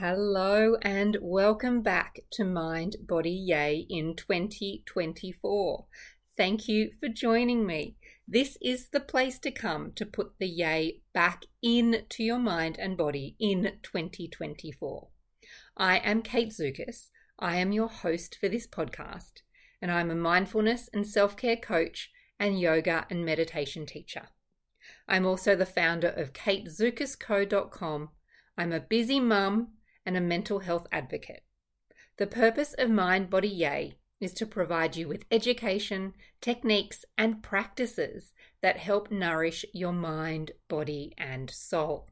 Hello and welcome back to Mind Body Yay in 2024. Thank you for joining me. This is the place to come to put the yay back into your mind and body in 2024. I am Kate Zourkas. I am your host for this podcast, and I'm a mindfulness and self care coach and yoga and meditation teacher. I'm also the founder of katezourkasco.com. I'm a busy mum and a mental health advocate. The purpose of Mind Body Yay is to provide you with education, techniques, and practices that help nourish your mind, body, and soul.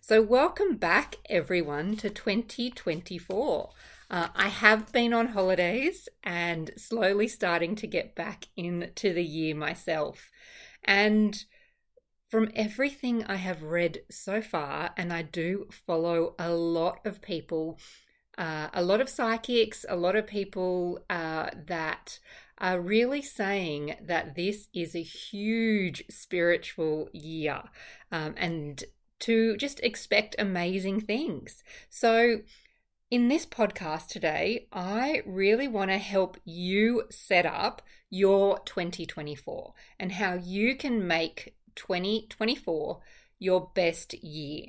So, welcome back, everyone, to 2024. Uh, I have been on holidays and slowly starting to get back into the year myself. And from everything I have read so far, and I do follow a lot of people, uh, a lot of psychics, a lot of people uh, that are really saying that this is a huge spiritual year um, and to just expect amazing things. So, in this podcast today, I really want to help you set up your 2024 and how you can make 2024 your best year.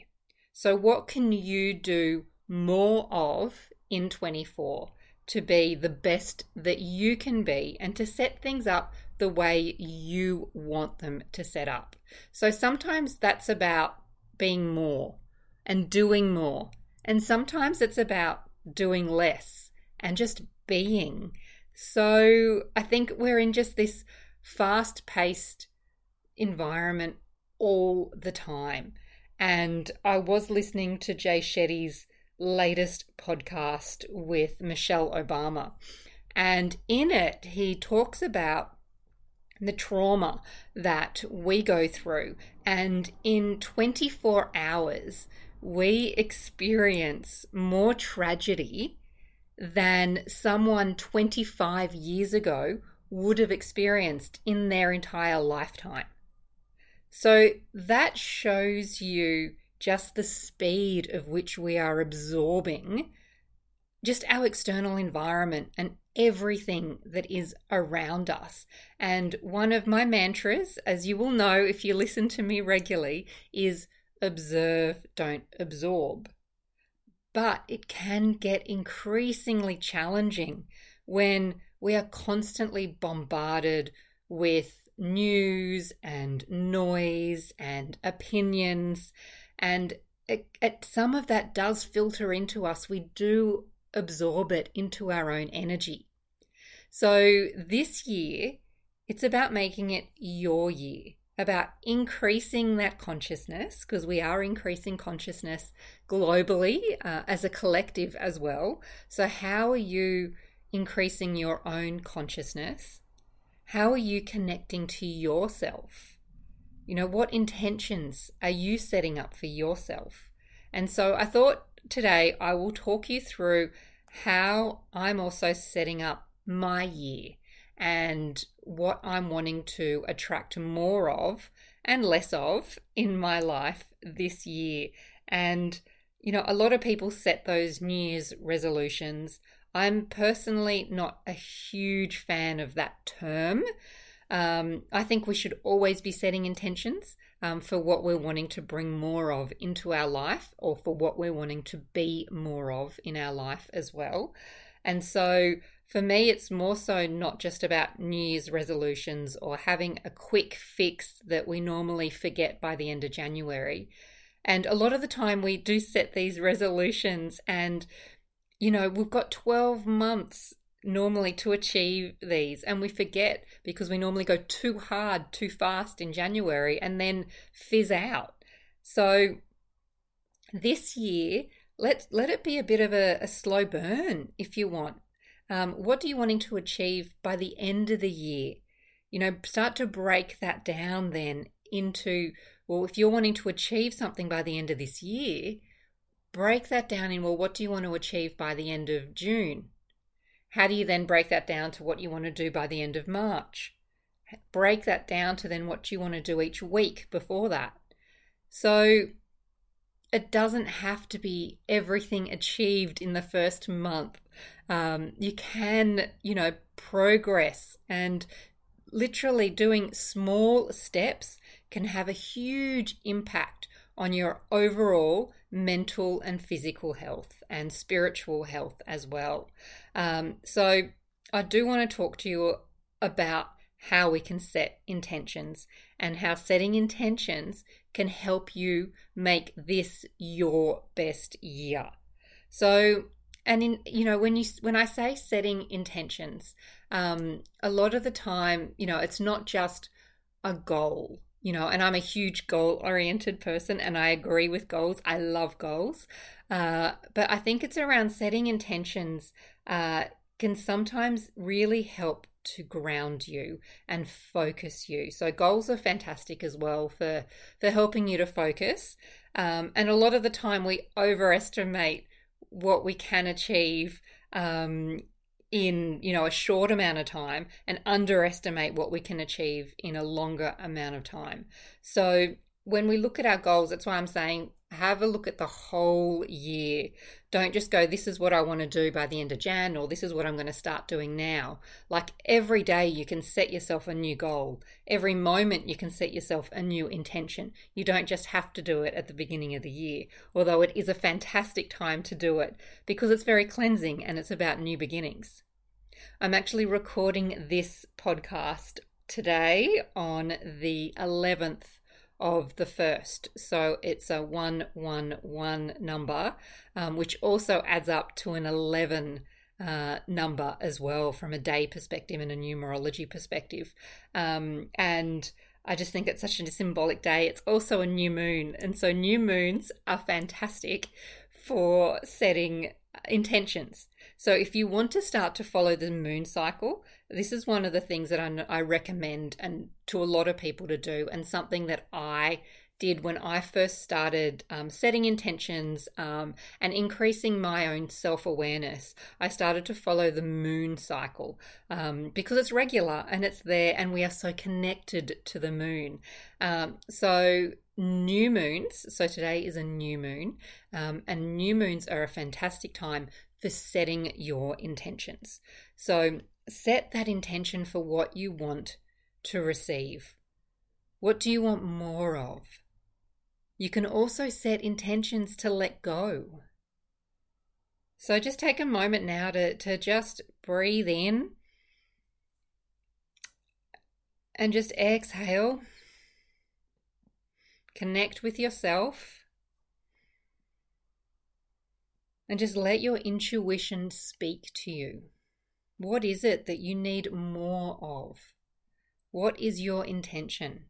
So, what can you do more of in 24 to be the best that you can be and to set things up the way you want them to set up? So, sometimes that's about being more and doing more, and sometimes it's about doing less and just being. So, I think we're in just this fast paced environment all the time. And I was listening to Jay Shetty's latest podcast with Michelle Obama. And in it, he talks about the trauma that we go through. And in 24 hours, we experience more tragedy than someone 25 years ago would have experienced in their entire lifetime. So that shows you just the speed of which we are absorbing just our external environment and everything that is around us. And one of my mantras, as you will know if you listen to me regularly, is observe, don't absorb. But it can get increasingly challenging when we are constantly bombarded with news and noise and opinions. And it, it, some of that does filter into us. We do absorb it into our own energy. So this year, it's about making it your year, about increasing that consciousness, because we are increasing consciousness globally uh, as a collective as well. So, how are you increasing your own consciousness? How are you connecting to yourself? You know, what intentions are you setting up for yourself? And so I thought today I will talk you through how I'm also setting up my year and what I'm wanting to attract more of and less of in my life this year. And, you know, a lot of people set those New Year's resolutions I'm personally not a huge fan of that term. Um, I think we should always be setting intentions um, for what we're wanting to bring more of into our life or for what we're wanting to be more of in our life as well. And so for me, it's more so not just about New Year's resolutions or having a quick fix that we normally forget by the end of January. And a lot of the time, we do set these resolutions and you know, we've got 12 months normally to achieve these and we forget because we normally go too hard too fast in January and then fizz out. So this year, let let it be a bit of a, a slow burn if you want. Um, what are you wanting to achieve by the end of the year? You know, start to break that down then into well, if you're wanting to achieve something by the end of this year, break that down in well, what do you want to achieve by the end of June? How do you then break that down to what you want to do by the end of March? Break that down to then what you want to do each week before that. So it doesn't have to be everything achieved in the first month. Um, you can, you know, progress and literally doing small steps can have a huge impact on your overall mental and physical health and spiritual health as well. Um, so, I do want to talk to you about how we can set intentions and how setting intentions can help you make this your best year. So, and in you know when you when I say setting intentions, um, a lot of the time, you know, it's not just a goal. You know, and I'm a huge goal oriented person and I agree with goals. I love goals. Uh, but I think it's around setting intentions uh, can sometimes really help to ground you and focus you. So goals are fantastic as well for for helping you to focus. Um, and a lot of the time we overestimate what we can achieve um, in you know a short amount of time and underestimate what we can achieve in a longer amount of time. So when we look at our goals, that's why I'm saying have a look at the whole year. Don't just go, this is what I want to do by the end of Jan, or this is what I'm going to start doing now. Like every day, you can set yourself a new goal. Every moment, you can set yourself a new intention. You don't just have to do it at the beginning of the year, although it is a fantastic time to do it because it's very cleansing and it's about new beginnings. I'm actually recording this podcast today on the 11th of the first. So it's a 111 number, um, which also adds up to an 11 uh, number as well from a day perspective and a numerology perspective. Um, and I just think it's such a symbolic day. It's also a new moon. And so new moons are fantastic for setting intentions. So if you want to start to follow the moon cycle, this is one of the things that I, I recommend and to a lot of people to do, and something that I did when I first started um, setting intentions um, and increasing my own self awareness. I started to follow the moon cycle um, because it's regular and it's there, and we are so connected to the moon. Um, so, new moons, so today is a new moon, um, and new moons are a fantastic time for setting your intentions. So, set that intention for what you want to receive. What do you want more of? You can also set intentions to let go. So just take a moment now to, to just breathe in and just exhale. Connect with yourself and just let your intuition speak to you. What is it that you need more of? What is your intention?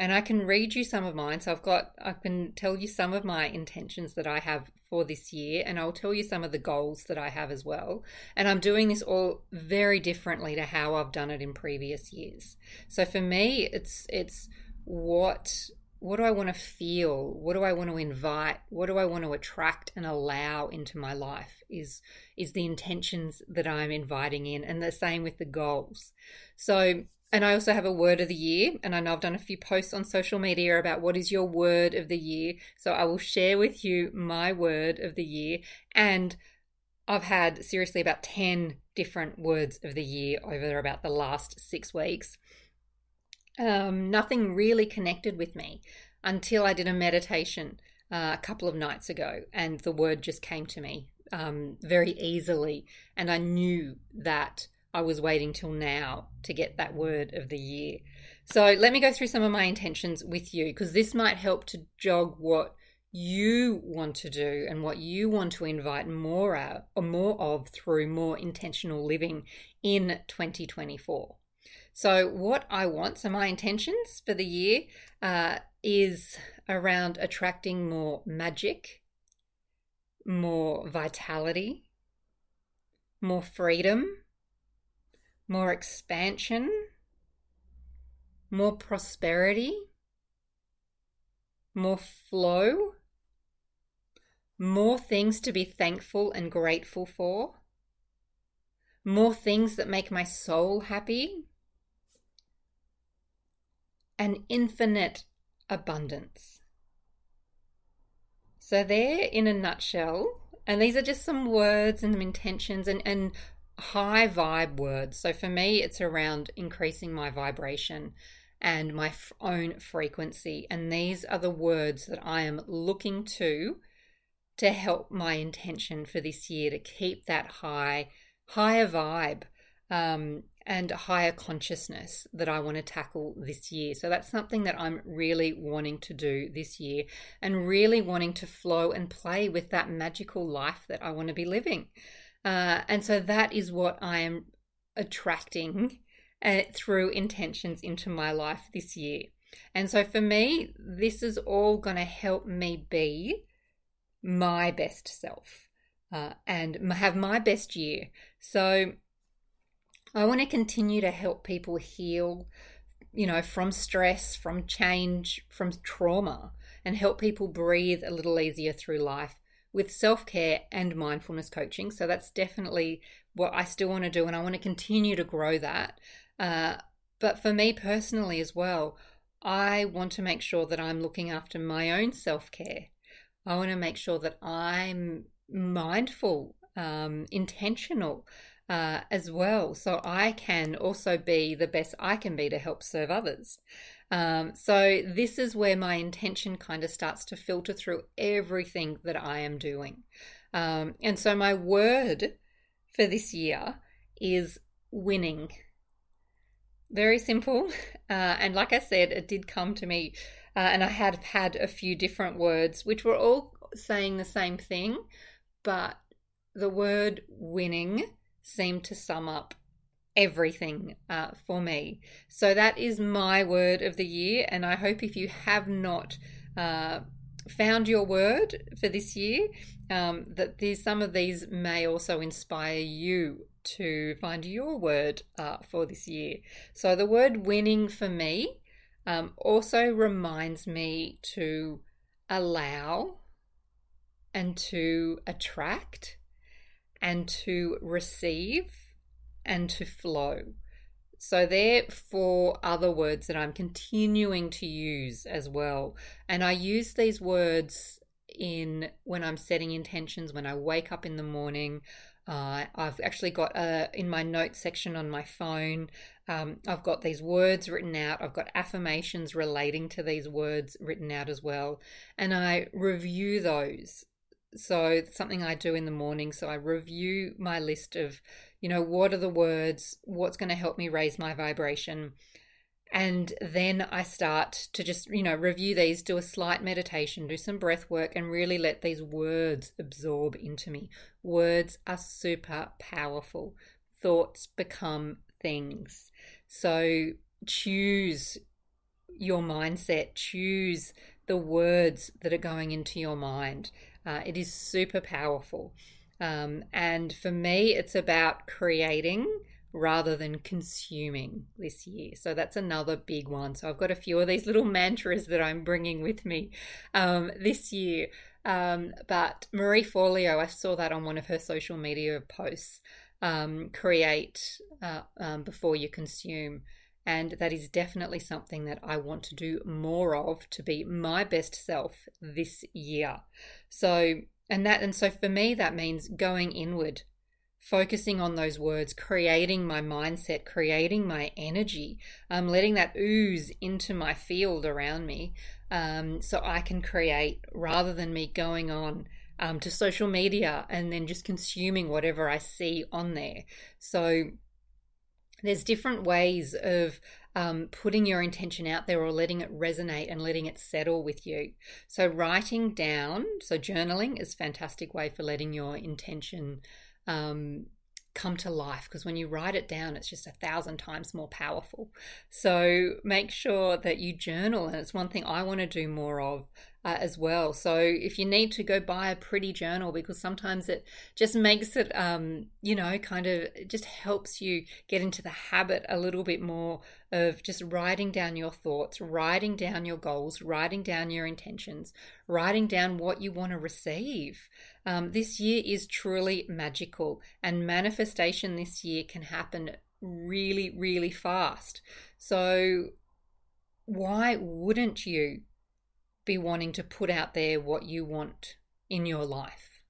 And I can read you some of mine. So I've got, I can tell you some of my intentions that I have for this year, and I'll tell you some of the goals that I have as well. And I'm doing this all very differently to how I've done it in previous years. So for me, it's, it's what what do I want to feel? What do I want to invite? What do I want to attract and allow into my life? Is is the intentions that I'm inviting in, and the same with the goals. So, and I also have a word of the year, and I know I've done a few posts on social media about what is your word of the year. So I will share with you my word of the year, and I've had seriously about ten different words of the year over about the last six weeks. Um, nothing really connected with me until I did a meditation uh, a couple of nights ago, and the word just came to me um, very easily, and I knew that I was waiting till now to get that word of the year. So let me go through some of my intentions with you because this might help to jog what you want to do and what you want to invite more of, or more of through more intentional living in 2024. So, what I want, so my intentions for the year uh, is around attracting more magic, more vitality, more freedom, more expansion, more prosperity, more flow, more things to be thankful and grateful for, more things that make my soul happy an infinite abundance. So, there in a nutshell, and these are just some words and intentions and, and high vibe words. So, for me, it's around increasing my vibration and my f- own frequency. And these are the words that I am looking to to help my intention for this year to keep that high, higher vibe um, and higher consciousness that I want to tackle this year. So that's something that I'm really wanting to do this year and really wanting to flow and play with that magical life that I want to be living. Uh, and so that is what I am attracting uh, through intentions into my life this year. And so for me, this is all going to help me be my best self uh, and have my best year. So I want to continue to help people heal, you know, from stress, from change, from trauma, and help people breathe a little easier through life with self care and mindfulness coaching. So that's definitely what I still want to do, and I want to continue to grow that. Uh, but for me personally as well, I want to make sure that I'm looking after my own self care. I want to make sure that I'm mindful, um, intentional uh, as well, so I can also be the best I can be to help serve others. Um, so, this is where my intention kind of starts to filter through everything that I am doing. Um, and so, my word for this year is winning. Very simple. Uh, and like I said, it did come to me, uh, and I had had a few different words, which were all saying the same thing, but the word winning seemed to sum up everything uh, for me. So that is my word of the year, and I hope if you have not uh, found your word for this year, um, that these, some of these may also inspire you to find your word uh, for this year. So the word winning for me um, also reminds me to allow and to attract and to receive and to flow. So, they're four other words that I'm continuing to use as well. And I use these words in when I'm setting intentions, when I wake up in the morning. Uh, I've actually got uh, in my notes section on my phone, um, I've got these words written out. I've got affirmations relating to these words written out as well. And I review those so something I do in the morning. So I review my list of, you know, what are the words, what's going to help me raise my vibration. And then I start to just, you know, review these, do a slight meditation, do some breath work, and really let these words absorb into me. Words are super powerful. Thoughts become things. So choose your mindset, choose the words that are going into your mind. Uh, it is super powerful. Um, and for me, it's about creating rather than consuming this year. So that's another big one. So I've got a few of these little mantras that I'm bringing with me um, this year. Um, but Marie Forleo, I saw that on one of her social media posts. Um, create uh, um, before you consume. And that is definitely something that I want to do more of to be my best self this year. So, and that, and so for me, that means going inward, focusing on those words, creating my mindset, creating my energy, um, letting that ooze into my field around me um, so I can create rather than me going on. Um, to social media and then just consuming whatever I see on there. So there's different ways of um, putting your intention out there or letting it resonate and letting it settle with you. So, writing down, so journaling is fantastic way for letting your intention um, come to life because when you write it down, it's just a thousand times more powerful. So, make sure that you journal, and it's one thing I want to do more of uh, as well. So if you need to go buy a pretty journal, because sometimes it just makes it, um, you know, kind of just helps you get into the habit a little bit more of just writing down your thoughts, writing down your goals, writing down your intentions, writing down what you want to receive. Um, this year is truly magical, and manifestation this year can happen really, really fast. So, why wouldn't you be wanting to put out there what you want in your life.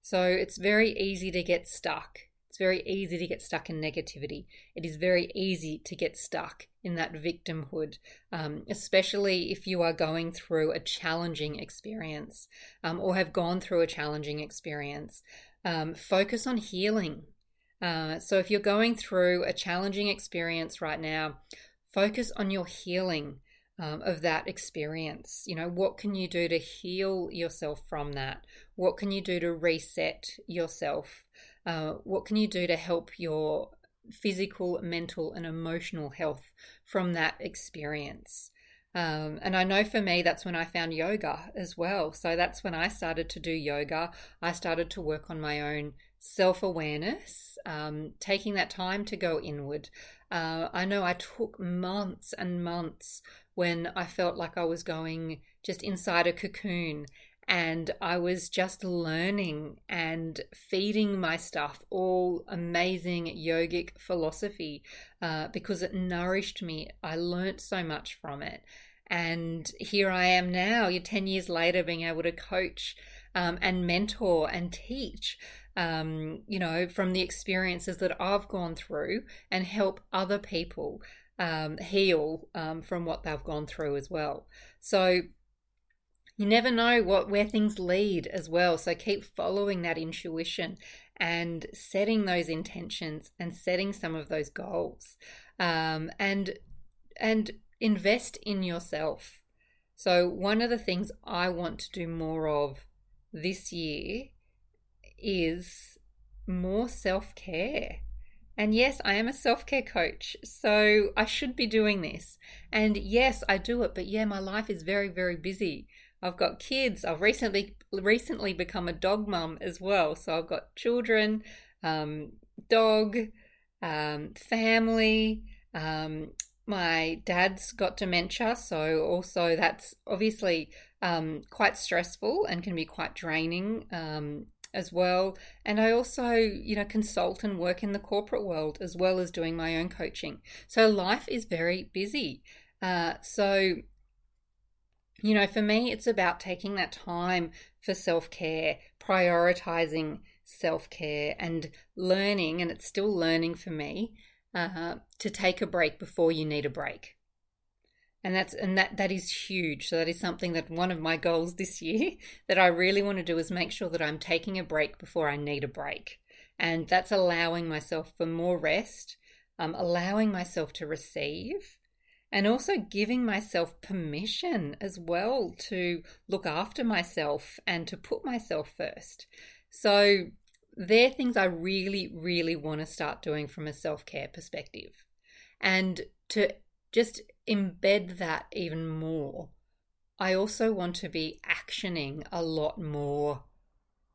So it's very easy to get stuck. It's very easy to get stuck in negativity. It is very easy to get stuck in that victimhood, um, especially if you are going through a challenging experience um, or have gone through a challenging experience. Um, focus on healing. Uh, so if you're going through a challenging experience right now, focus on your healing um, of that experience. You know, what can you do to heal yourself from that? What can you do to reset yourself? Uh, what can you do to help your physical, mental, and emotional health from that experience? Um, and I know for me, that's when I found yoga as well. So that's when I started to do yoga. I started to work on my own self awareness, um, taking that time to go inward. Uh, I know I took months and months when I felt like I was going just inside a cocoon and I was just learning and feeding my stuff all amazing yogic philosophy uh, because it nourished me. I learnt so much from it. And here I am now, you're 10 years later, being able to coach um, and mentor and teach, um, you know, from the experiences that I've gone through and help other people um, heal um, from what they've gone through as well. So you never know what where things lead as well. So keep following that intuition and setting those intentions and setting some of those goals, um, and and invest in yourself. So one of the things I want to do more of this year is more self care. And yes, I am a self care coach, so I should be doing this. And yes, I do it, but yeah, my life is very, very busy. I've got kids. I've recently recently become a dog mum as well. So I've got children, um, dog, um, family. Um, my dad's got dementia, so also that's obviously um, quite stressful and can be quite draining um, as well. And I also, you know, consult and work in the corporate world as well as doing my own coaching. So life is very busy. Uh, so, you know, for me, it's about taking that time for self care, prioritizing self care, and learning, and it's still learning for me, uh, to take a break before you need a break and that's and that that is huge. So that is something that one of my goals this year that i really want to do is make sure that i'm taking a break before i need a break. And that's allowing myself for more rest um, allowing myself to receive and also giving myself permission as well to look after myself and to put myself first. So they're things i really really want to start doing from a self-care perspective. And to just embed that even more. I also want to be actioning a lot more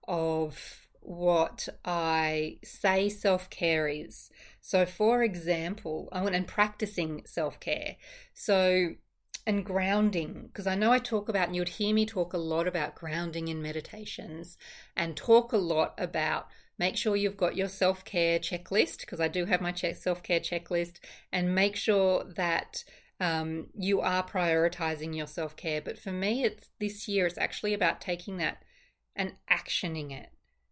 of what I say self care is. So, for example, I want and practicing self care. So, and grounding, because I know I talk about, and you'd hear me talk a lot about grounding in meditations and talk a lot about Make sure you've got your self care checklist because I do have my self care checklist, and make sure that um, you are prioritizing your self care. But for me, it's this year, it's actually about taking that and actioning it.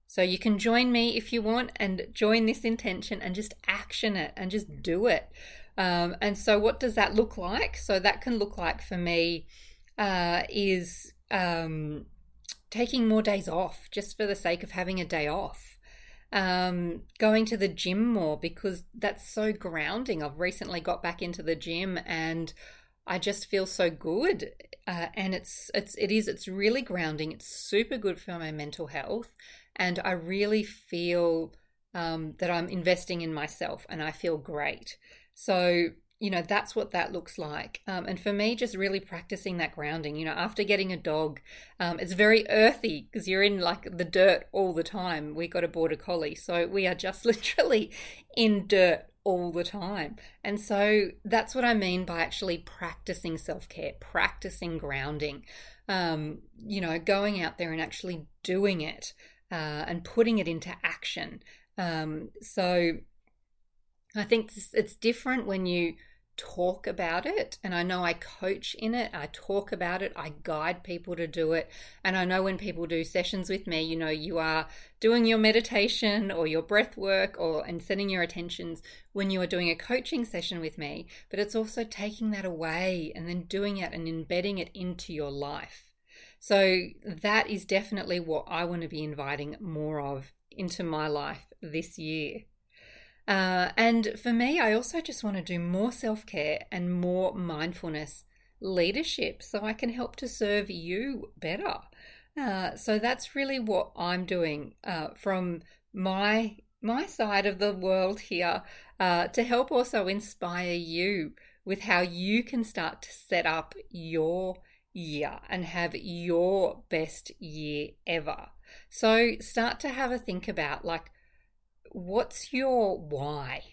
So you can join me if you want and join this intention and just action it and just do it. Um, and so, what does that look like? So, that can look like for me uh, is um, taking more days off just for the sake of having a day off um, going to the gym more because that's so grounding. I've recently got back into the gym and I just feel so good, uh, and it's it's it is it's really grounding. It's super good for my mental health, and I really feel um, that I'm investing in myself, and I feel great. So you know that's what that looks like. Um, and for me just really practicing that grounding you know after getting a dog um, it's very earthy because you're in like the dirt all the time. We got a border collie so we are just literally in dirt all the time. And so that's what i mean by actually practicing self-care practicing grounding. Um, you know going out there and actually doing it uh, and putting it into action. Um, so I think it's different when you talk about it and I know I coach in it. I talk about it. I guide people to do it. And I know when people do sessions with me, you know, you are doing your meditation or your breath work or and setting your attentions when you are doing a coaching session with me, but it's also taking that away and then doing it and embedding it into your life. So that is definitely what I want to be inviting more of into my life this year. Uh, and for me, I also just want to do more self care and more mindfulness leadership so I can help to serve you better. Uh, so that's really what I'm doing uh, from my my side of the world here uh, to help also inspire you with how you can start to set up your year and have your best year ever. So start to have a think about like what's your why?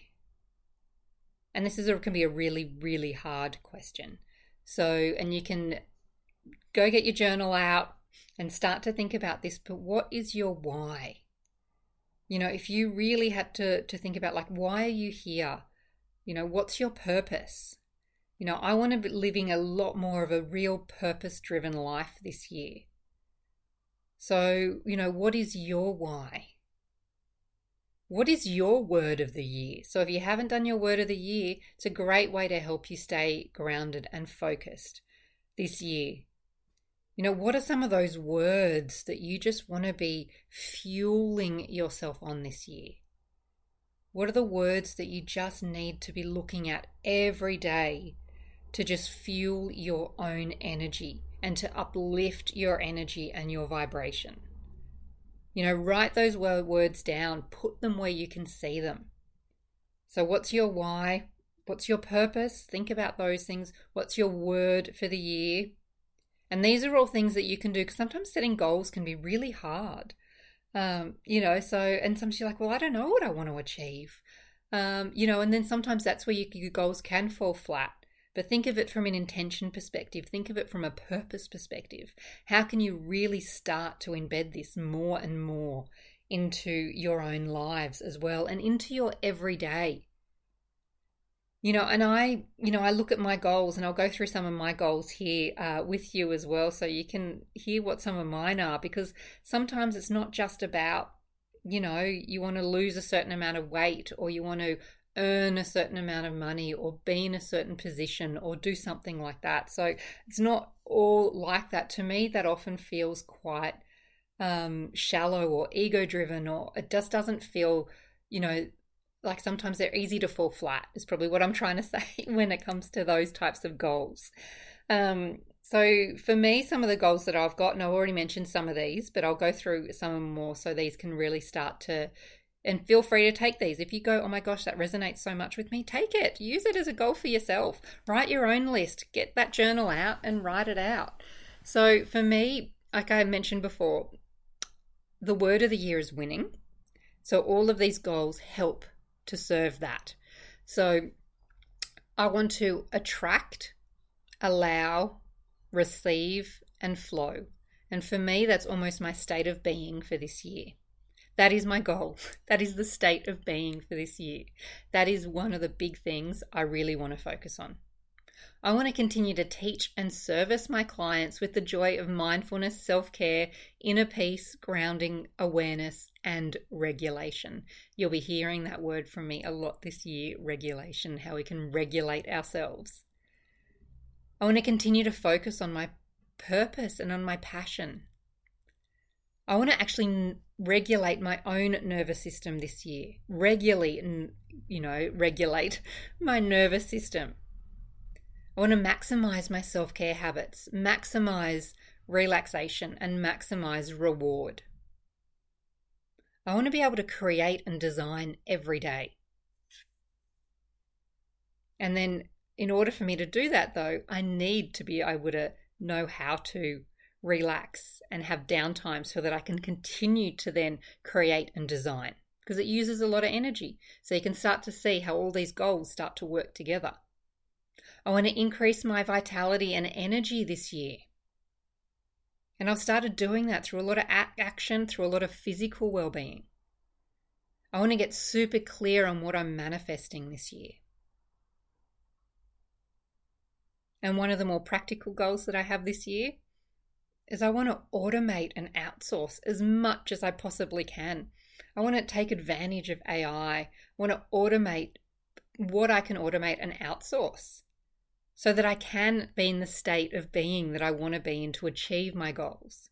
And this is a, can be a really, really hard question. So, and you can go get your journal out and start to think about this, but what is your why? You know, if you really had to, to think about, like, why are you here? You know, what's your purpose? You know, I want to be living a lot more of a real purpose driven life this year. So, you know, what is your why? What is your word of the year? So, if you haven't done your word of the year, it's a great way to help you stay grounded and focused this year. You know, what are some of those words that you just want to be fueling yourself on this year? What are the words that you just need to be looking at every day to just fuel your own energy and to uplift your energy and your vibration? You know, write those words down, put them where you can see them. So, what's your why? What's your purpose? Think about those things. What's your word for the year? And these are all things that you can do because sometimes setting goals can be really hard. Um, you know, so, and sometimes you're like, well, I don't know what I want to achieve. Um, you know, and then sometimes that's where you, your goals can fall flat. But think of it from an intention perspective, think of it from a purpose perspective. How can you really start to embed this more and more into your own lives as well and into your everyday? You know, and I, you know, I look at my goals and I'll go through some of my goals here uh, with you as well so you can hear what some of mine are because sometimes it's not just about you know, you want to lose a certain amount of weight or you want to earn a certain amount of money or be in a certain position or do something like that. So it's not all like that. To me, that often feels quite um, shallow or ego driven, or it just doesn't feel, you know, like sometimes they're easy to fall flat, is probably what I'm trying to say when it comes to those types of goals. Um, so for me, some of the goals that I've got, and I've already mentioned some of these, but I'll go through some more so these can really start to and feel free to take these. If you go, oh my gosh, that resonates so much with me, take it. Use it as a goal for yourself. Write your own list. Get that journal out and write it out. So for me, like I mentioned before, the word of the year is winning. So all of these goals help to serve that. So I want to attract, allow, receive, and flow. And for me, that's almost my state of being for this year. That is my goal. That is the state of being for this year. That is one of the big things I really want to focus on. I want to continue to teach and service my clients with the joy of mindfulness, self care, inner peace, grounding, awareness, and regulation. You'll be hearing that word from me a lot this year regulation, how we can regulate ourselves. I want to continue to focus on my purpose and on my passion. I want to actually regulate my own nervous system this year. Regularly, you know, regulate my nervous system. I want to maximize my self care habits, maximize relaxation, and maximize reward. I want to be able to create and design every day. And then, in order for me to do that, though, I need to be able to know how to relax and have downtime so that I can continue to then create and design because it uses a lot of energy. So you can start to see how all these goals start to work together. I want to increase my vitality and energy this year. And I've started doing that through a lot of action, through a lot of physical well being. I want to get super clear on what I'm manifesting this year. and one of the more practical goals that I have this year is I want to automate and outsource as much as I possibly can. I want to take advantage of AI. I want to automate what I can automate and outsource so that I can be in the state of being that I want to be in to achieve my goals.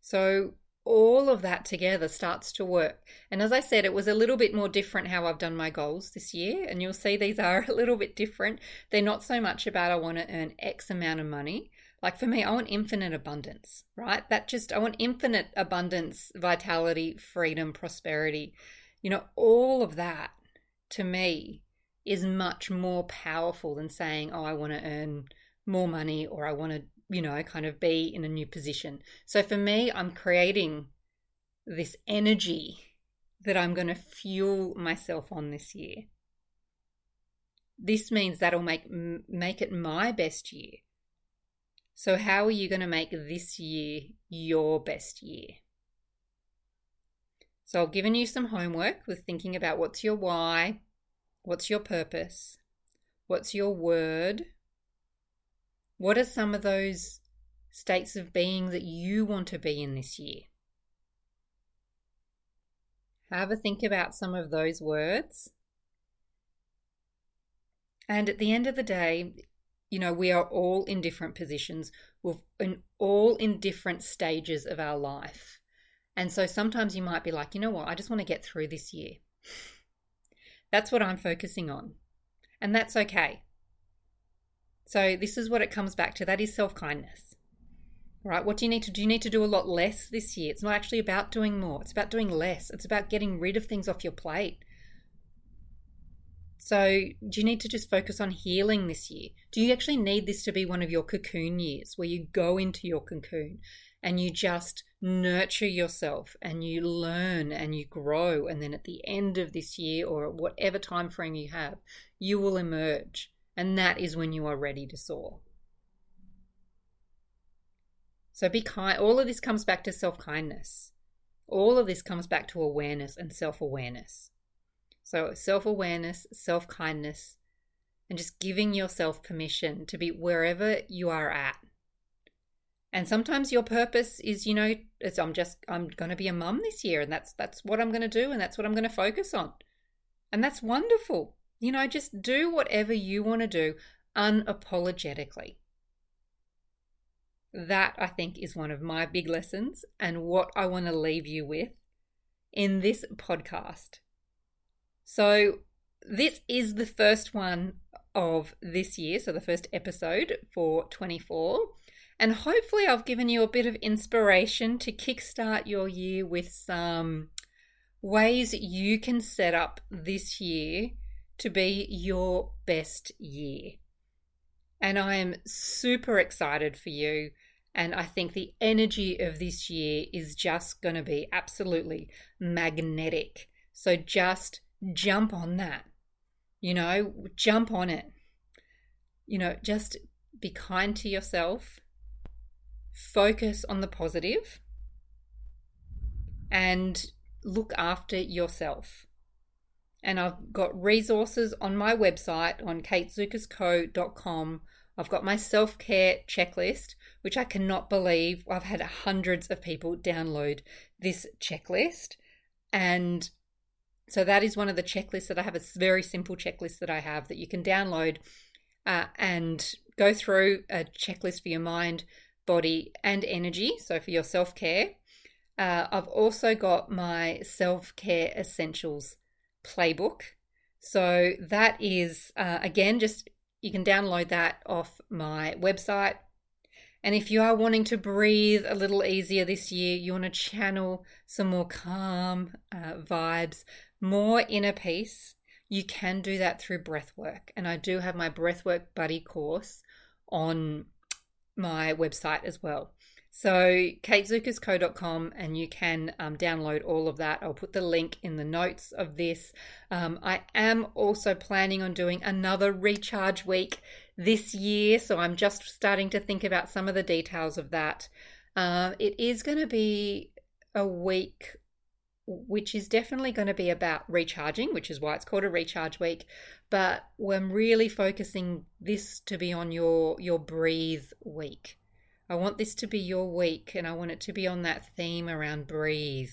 So, all of that together starts to work. And as I said, it was a little bit more different how I've done my goals this year. And you'll see these are a little bit different. They're not so much about I want to earn X amount of money. Like for me, I want infinite abundance, right? That just, I want infinite abundance, vitality, freedom, prosperity. You know, all of that to me is much more powerful than saying, oh, I want to earn more money or I want to, you know, kind of be in a new position. So for me, I'm creating this energy that I'm going to fuel myself on this year. This means that'll make make it my best year. So how are you going to make this year your best year? So I've given you some homework with thinking about what's your why, What's your purpose? What's your word? What are some of those states of being that you want to be in this year? Have a think about some of those words. And at the end of the day, you know, we are all in different positions. We're in, all in different stages of our life. And so sometimes you might be like, you know what, I just want to get through this year. That's what I'm focusing on. And that's okay. So, this is what it comes back to that is self kindness. Right? What do you need to do? You need to do a lot less this year. It's not actually about doing more, it's about doing less. It's about getting rid of things off your plate. So, do you need to just focus on healing this year? Do you actually need this to be one of your cocoon years where you go into your cocoon and you just nurture yourself and you learn and you grow and then at the end of this year or whatever time frame you have you will emerge and that is when you are ready to soar? So be kind all of this comes back to self-kindness. All of this comes back to awareness and self-awareness so self-awareness self-kindness and just giving yourself permission to be wherever you are at. And sometimes your purpose is you know it's i'm just i'm going to be a mum this year and that's that's what i'm going to do and that's what i'm going to focus on. And that's wonderful. You know just do whatever you want to do unapologetically. That i think is one of my big lessons and what i want to leave you with in this podcast so this is the first one of this year so the first episode for 24 and hopefully, I've given you a bit of inspiration to kickstart your year with some ways you can set up this year to be your best year. And I am super excited for you. And I think the energy of this year is just going to be absolutely magnetic. So just jump on that. You know, jump on it. You know, just be kind to yourself focus on the positive and look after yourself. And I've got resources on my website on katezourkasco.com. I've got my self care checklist, which I cannot believe I've had hundreds of people download this checklist. And so that is one of the checklists that I have. a very simple checklist that I have that you can download uh, and go through a checklist for your mind body, and energy. So for your self care. Uh, I've also got my self care essentials playbook. So that is, uh, again, just you can download that off my website. And if you are wanting to breathe a little easier this year, you want to channel some more calm uh, vibes, more inner peace, you can do that through breath work. And I do have my breath work buddy course on my website as well. So, katezourkasco.com, and you can um, download all of that. I'll put the link in the notes of this. Um, I am also planning on doing another recharge week this year, so I'm just starting to think about some of the details of that. Uh, it is going to be a week which is definitely going to be about recharging, which is why it's called a recharge week. But I'm really focusing this to be on your your breathe week. I want this to be your week and I want it to be on that theme around breathe.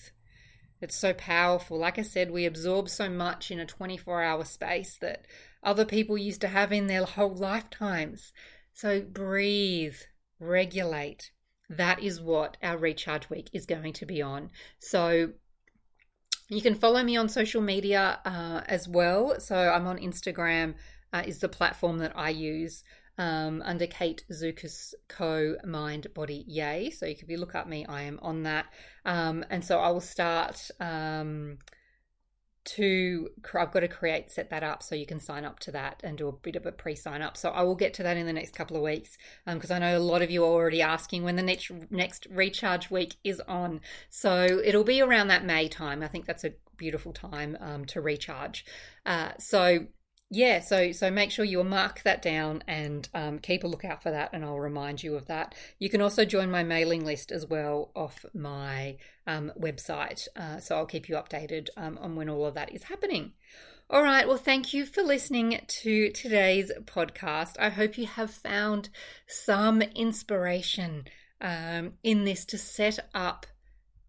It's so powerful. Like I said, we absorb so much in a 24 hour space that other people used to have in their whole lifetimes. So breathe, regulate. That is what our recharge week is going to be on. So you can follow me on social media uh, as well. So I'm on Instagram, uh, is the platform that I use um, under Kate Zourkas Co. Mind Body Yay. So if you look up me, I am on that. Um, and so I will start. Um, to I've got to create set that up so you can sign up to that and do a bit of a pre sign up. So I will get to that in the next couple of weeks because um, I know a lot of you are already asking when the next next recharge week is on. So it'll be around that May time. I think that's a beautiful time um, to recharge. Uh, so yeah, so so make sure you mark that down and um, keep a lookout for that, and I'll remind you of that. You can also join my mailing list as well off my um, website, uh, so I'll keep you updated um, on when all of that is happening. All right, well, thank you for listening to today's podcast. I hope you have found some inspiration um, in this to set up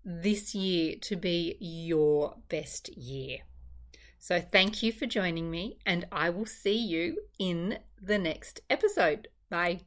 this year to be your best year. So thank you for joining me, and I will see you in the next episode. Bye.